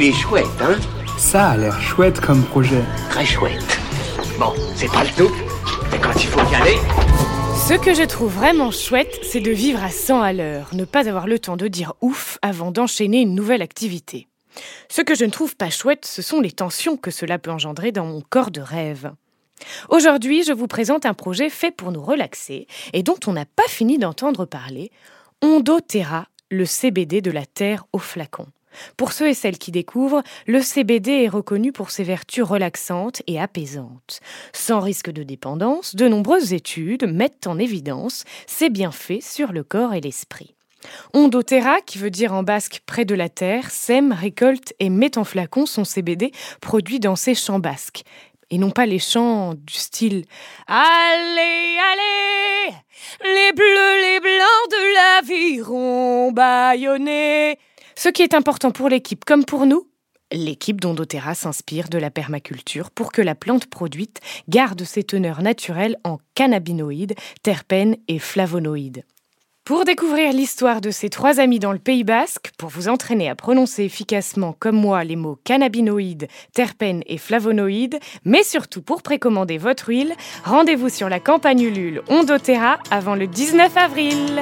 Il est chouette, hein Ça a l'air chouette comme projet. Très chouette. Bon, c'est pas le tout, mais quand il faut y aller... Ce que je trouve vraiment chouette, c'est de vivre à 100 à l'heure, ne pas avoir le temps de dire ouf avant d'enchaîner une nouvelle activité. Ce que je ne trouve pas chouette, ce sont les tensions que cela peut engendrer dans mon corps de rêve. Aujourd'hui, je vous présente un projet fait pour nous relaxer et dont on n'a pas fini d'entendre parler, Ondoterra, le CBD de la terre au flacon. Pour ceux et celles qui découvrent, le CBD est reconnu pour ses vertus relaxantes et apaisantes. Sans risque de dépendance, de nombreuses études mettent en évidence ses bienfaits sur le corps et l'esprit. Ondoterra, qui veut dire en basque près de la terre, sème, récolte et met en flacon son CBD produit dans ses champs basques. Et non pas les chants du style Allez, allez, les bleus, les blancs de l'aviron bâillonnés. Ce qui est important pour l'équipe comme pour nous, l'équipe d'Ondoterra s'inspire de la permaculture pour que la plante produite garde ses teneurs naturelles en cannabinoïdes, terpènes et flavonoïdes. Pour découvrir l'histoire de ces trois amis dans le Pays basque, pour vous entraîner à prononcer efficacement comme moi les mots cannabinoïdes, terpènes et flavonoïdes, mais surtout pour précommander votre huile, rendez-vous sur la campagne Ulule Ondoterra avant le 19 avril.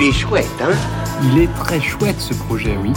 Il est chouette, hein? Il est très chouette ce projet, oui.